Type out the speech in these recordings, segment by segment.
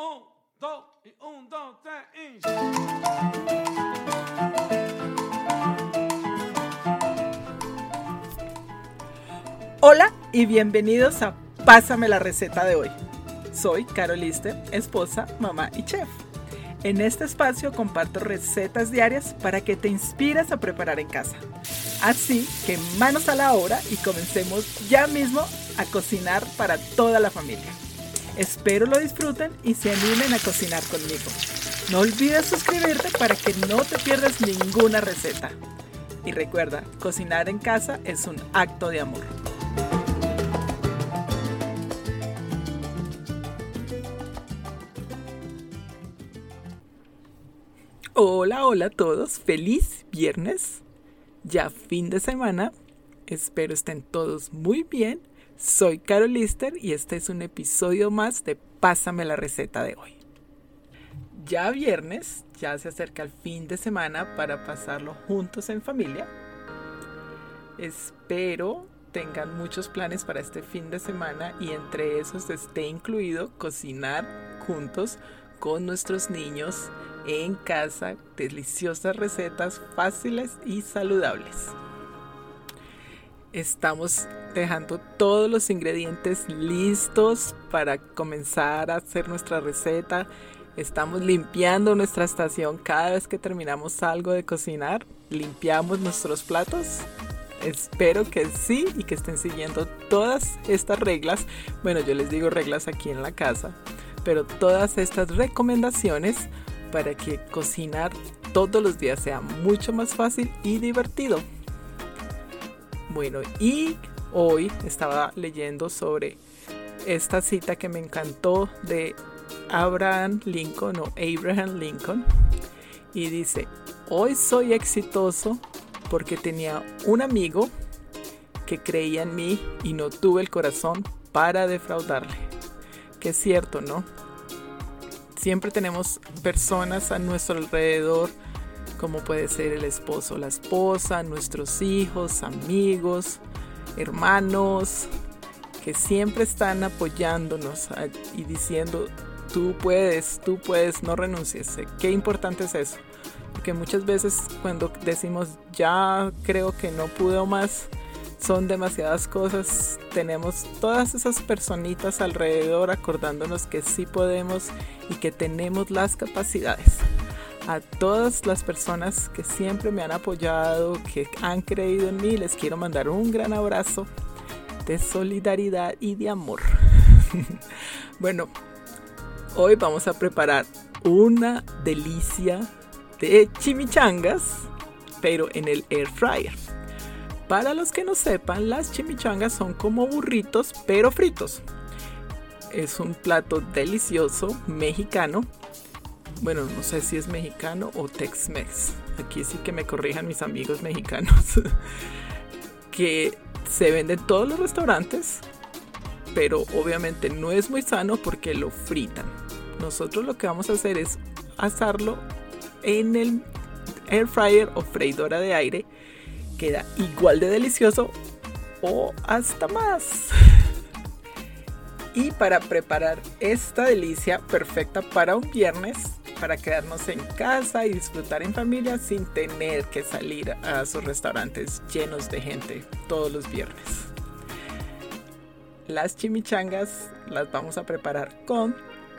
Un, dos, y un, dos, tres, y... Hola y bienvenidos a Pásame la receta de hoy. Soy Carol Lister, esposa, mamá y chef. En este espacio comparto recetas diarias para que te inspires a preparar en casa. Así que manos a la obra y comencemos ya mismo a cocinar para toda la familia. Espero lo disfruten y se animen a cocinar conmigo. No olvides suscribirte para que no te pierdas ninguna receta. Y recuerda, cocinar en casa es un acto de amor. Hola, hola a todos. Feliz viernes. Ya fin de semana. Espero estén todos muy bien. Soy Carol Lister y este es un episodio más de Pásame la receta de hoy. Ya viernes, ya se acerca el fin de semana para pasarlo juntos en familia. Espero tengan muchos planes para este fin de semana y entre esos esté incluido cocinar juntos con nuestros niños en casa deliciosas recetas fáciles y saludables. Estamos dejando todos los ingredientes listos para comenzar a hacer nuestra receta. Estamos limpiando nuestra estación cada vez que terminamos algo de cocinar. Limpiamos nuestros platos. Espero que sí y que estén siguiendo todas estas reglas. Bueno, yo les digo reglas aquí en la casa pero todas estas recomendaciones para que cocinar todos los días sea mucho más fácil y divertido. Bueno, y hoy estaba leyendo sobre esta cita que me encantó de Abraham Lincoln o Abraham Lincoln y dice, hoy soy exitoso porque tenía un amigo que creía en mí y no tuve el corazón para defraudarle que es cierto, ¿no? Siempre tenemos personas a nuestro alrededor, como puede ser el esposo, la esposa, nuestros hijos, amigos, hermanos, que siempre están apoyándonos y diciendo, tú puedes, tú puedes, no renuncies. Qué importante es eso. Porque muchas veces cuando decimos, ya creo que no puedo más, son demasiadas cosas. Tenemos todas esas personitas alrededor acordándonos que sí podemos y que tenemos las capacidades. A todas las personas que siempre me han apoyado, que han creído en mí, les quiero mandar un gran abrazo de solidaridad y de amor. bueno, hoy vamos a preparar una delicia de chimichangas, pero en el air fryer. Para los que no sepan, las chimichangas son como burritos, pero fritos. Es un plato delicioso mexicano. Bueno, no sé si es mexicano o Tex-Mex. Aquí sí que me corrijan mis amigos mexicanos. que se vende en todos los restaurantes, pero obviamente no es muy sano porque lo fritan. Nosotros lo que vamos a hacer es asarlo en el air fryer o freidora de aire queda igual de delicioso o hasta más. Y para preparar esta delicia perfecta para un viernes, para quedarnos en casa y disfrutar en familia sin tener que salir a sus restaurantes llenos de gente todos los viernes. Las chimichangas las vamos a preparar con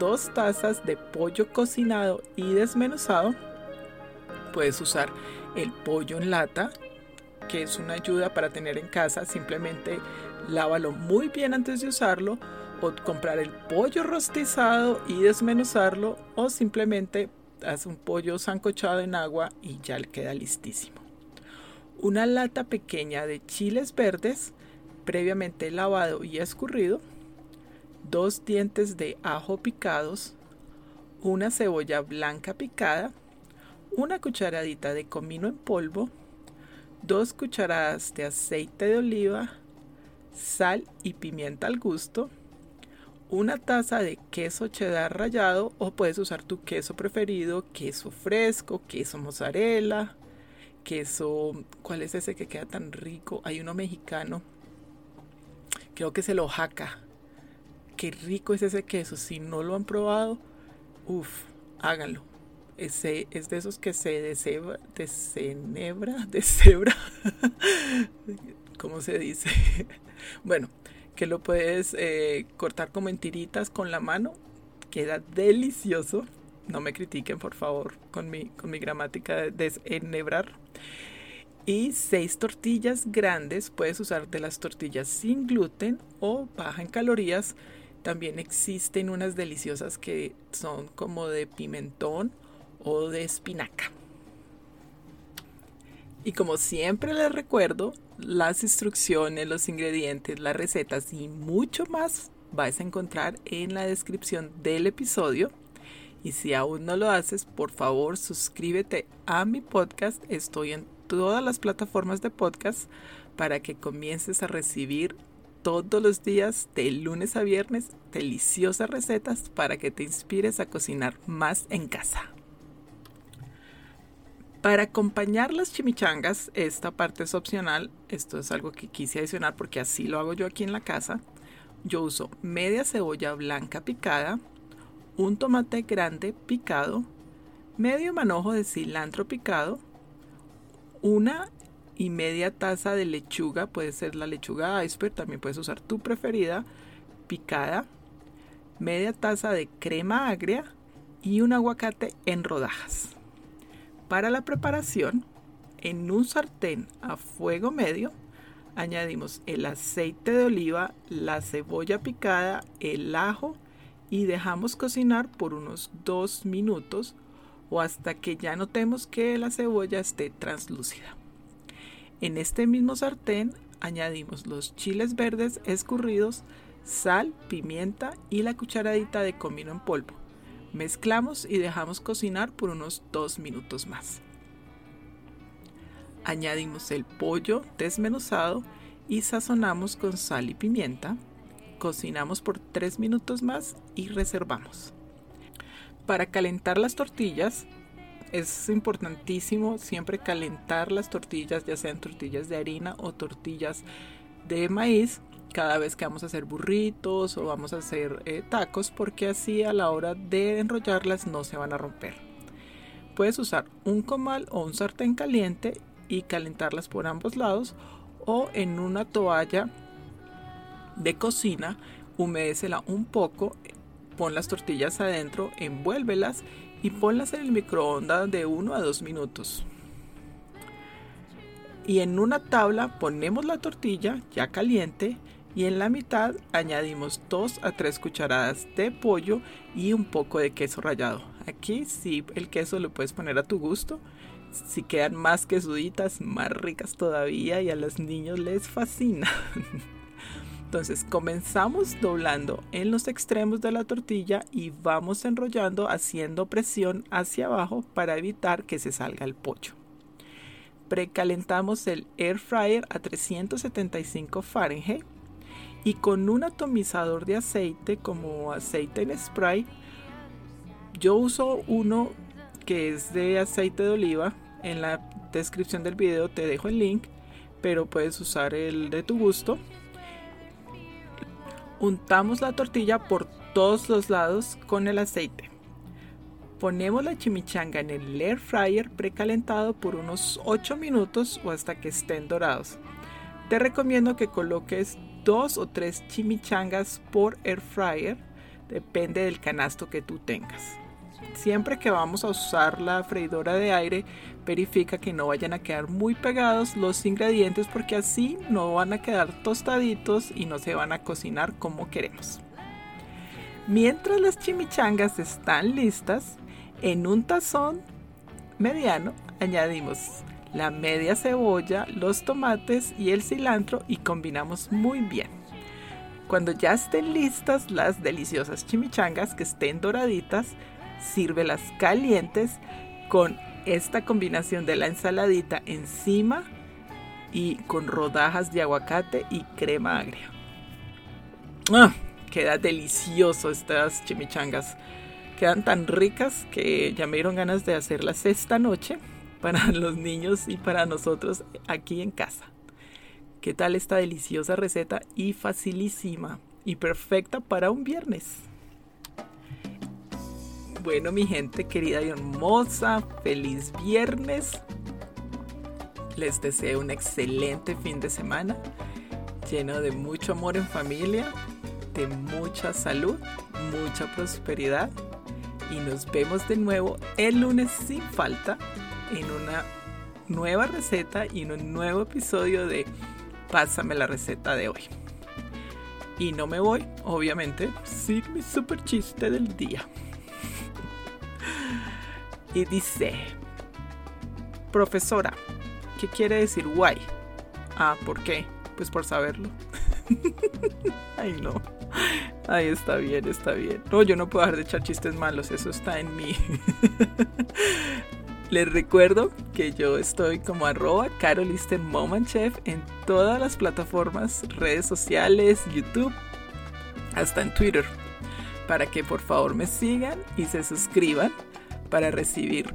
dos tazas de pollo cocinado y desmenuzado. Puedes usar el pollo en lata que es una ayuda para tener en casa, simplemente lávalo muy bien antes de usarlo comprar el pollo rostizado y desmenuzarlo o simplemente haz un pollo sancochado en agua y ya le queda listísimo. Una lata pequeña de chiles verdes previamente lavado y escurrido, dos dientes de ajo picados, una cebolla blanca picada, una cucharadita de comino en polvo, 2 cucharadas de aceite de oliva, sal y pimienta al gusto, una taza de queso cheddar rallado o puedes usar tu queso preferido, queso fresco, queso mozzarella, queso, ¿cuál es ese que queda tan rico? Hay uno mexicano, creo que es el Oaxaca. Qué rico es ese queso, si no lo han probado, Uf, háganlo. Ese es de esos que se desebra, desenebra, desebra. ¿Cómo se dice? bueno, que lo puedes eh, cortar como en tiritas con la mano. Queda delicioso. No me critiquen, por favor, con mi, con mi gramática de desenebrar. Y seis tortillas grandes. Puedes usar de las tortillas sin gluten o baja en calorías. También existen unas deliciosas que son como de pimentón o de espinaca. Y como siempre les recuerdo, las instrucciones, los ingredientes, las recetas y mucho más vais a encontrar en la descripción del episodio. Y si aún no lo haces, por favor suscríbete a mi podcast. Estoy en todas las plataformas de podcast para que comiences a recibir todos los días, de lunes a viernes, deliciosas recetas para que te inspires a cocinar más en casa. Para acompañar las chimichangas, esta parte es opcional. Esto es algo que quise adicionar porque así lo hago yo aquí en la casa. Yo uso media cebolla blanca picada, un tomate grande picado, medio manojo de cilantro picado, una y media taza de lechuga, puede ser la lechuga iceberg, también puedes usar tu preferida, picada, media taza de crema agria y un aguacate en rodajas. Para la preparación, en un sartén a fuego medio, añadimos el aceite de oliva, la cebolla picada, el ajo y dejamos cocinar por unos dos minutos o hasta que ya notemos que la cebolla esté translúcida. En este mismo sartén añadimos los chiles verdes escurridos, sal, pimienta y la cucharadita de comino en polvo. Mezclamos y dejamos cocinar por unos dos minutos más. Añadimos el pollo desmenuzado y sazonamos con sal y pimienta. Cocinamos por tres minutos más y reservamos. Para calentar las tortillas es importantísimo siempre calentar las tortillas, ya sean tortillas de harina o tortillas de maíz, cada vez que vamos a hacer burritos o vamos a hacer eh, tacos porque así a la hora de enrollarlas no se van a romper. Puedes usar un comal o un sartén caliente y calentarlas por ambos lados o en una toalla de cocina, humedécela un poco, pon las tortillas adentro, envuélvelas y ponlas en el microondas de 1 a 2 minutos. Y en una tabla ponemos la tortilla ya caliente y en la mitad añadimos 2 a 3 cucharadas de pollo y un poco de queso rallado. Aquí sí el queso lo puedes poner a tu gusto. Si quedan más quesuditas, más ricas todavía y a los niños les fascina. Entonces comenzamos doblando en los extremos de la tortilla y vamos enrollando haciendo presión hacia abajo para evitar que se salga el pollo. Precalentamos el air fryer a 375 Fahrenheit y con un atomizador de aceite como aceite en spray. Yo uso uno que es de aceite de oliva. En la descripción del video te dejo el link, pero puedes usar el de tu gusto. Untamos la tortilla por todos los lados con el aceite. Ponemos la chimichanga en el air fryer precalentado por unos 8 minutos o hasta que estén dorados. Te recomiendo que coloques dos o tres chimichangas por air fryer, depende del canasto que tú tengas. Siempre que vamos a usar la freidora de aire, verifica que no vayan a quedar muy pegados los ingredientes porque así no van a quedar tostaditos y no se van a cocinar como queremos. Mientras las chimichangas están listas, en un tazón mediano añadimos la media cebolla, los tomates y el cilantro y combinamos muy bien. Cuando ya estén listas las deliciosas chimichangas que estén doraditas, sírvelas calientes con esta combinación de la ensaladita encima y con rodajas de aguacate y crema agria. ¡Ah! Queda delicioso estas chimichangas. Quedan tan ricas que ya me dieron ganas de hacerlas esta noche para los niños y para nosotros aquí en casa. ¿Qué tal esta deliciosa receta y facilísima y perfecta para un viernes? Bueno, mi gente querida y hermosa, feliz viernes. Les deseo un excelente fin de semana, lleno de mucho amor en familia, de mucha salud, mucha prosperidad. Y nos vemos de nuevo el lunes sin falta en una nueva receta y en un nuevo episodio de Pásame la receta de hoy. Y no me voy, obviamente, sin mi super chiste del día. y dice, profesora, ¿qué quiere decir guay? Ah, ¿por qué? Pues por saberlo. Ay, no. Ay, está bien, está bien. No, yo no puedo dejar de echar chistes malos, eso está en mí. Les recuerdo que yo estoy como arroba en todas las plataformas, redes sociales, YouTube, hasta en Twitter, para que por favor me sigan y se suscriban para recibir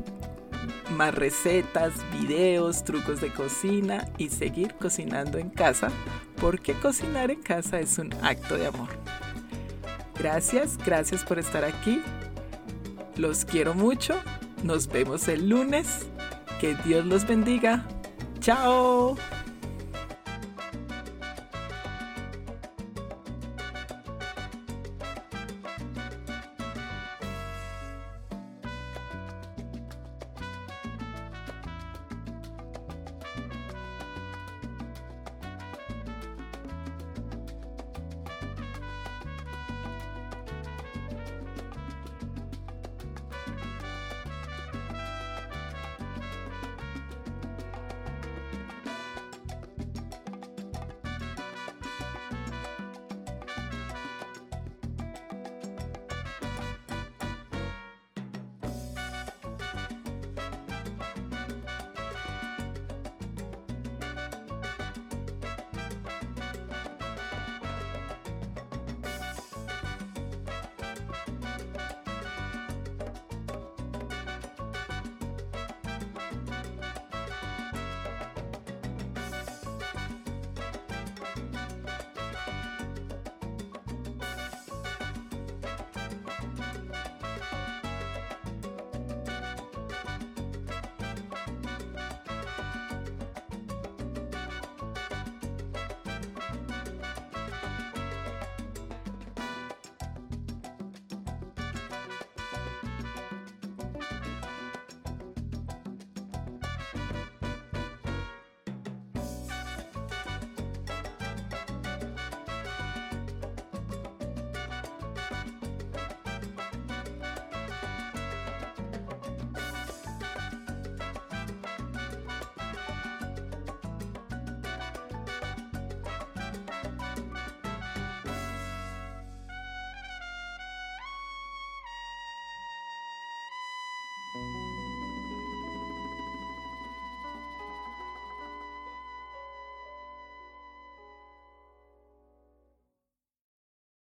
más recetas, videos, trucos de cocina y seguir cocinando en casa, porque cocinar en casa es un acto de amor. Gracias, gracias por estar aquí. Los quiero mucho nos vemos el lunes. Que Dios los bendiga. Chao.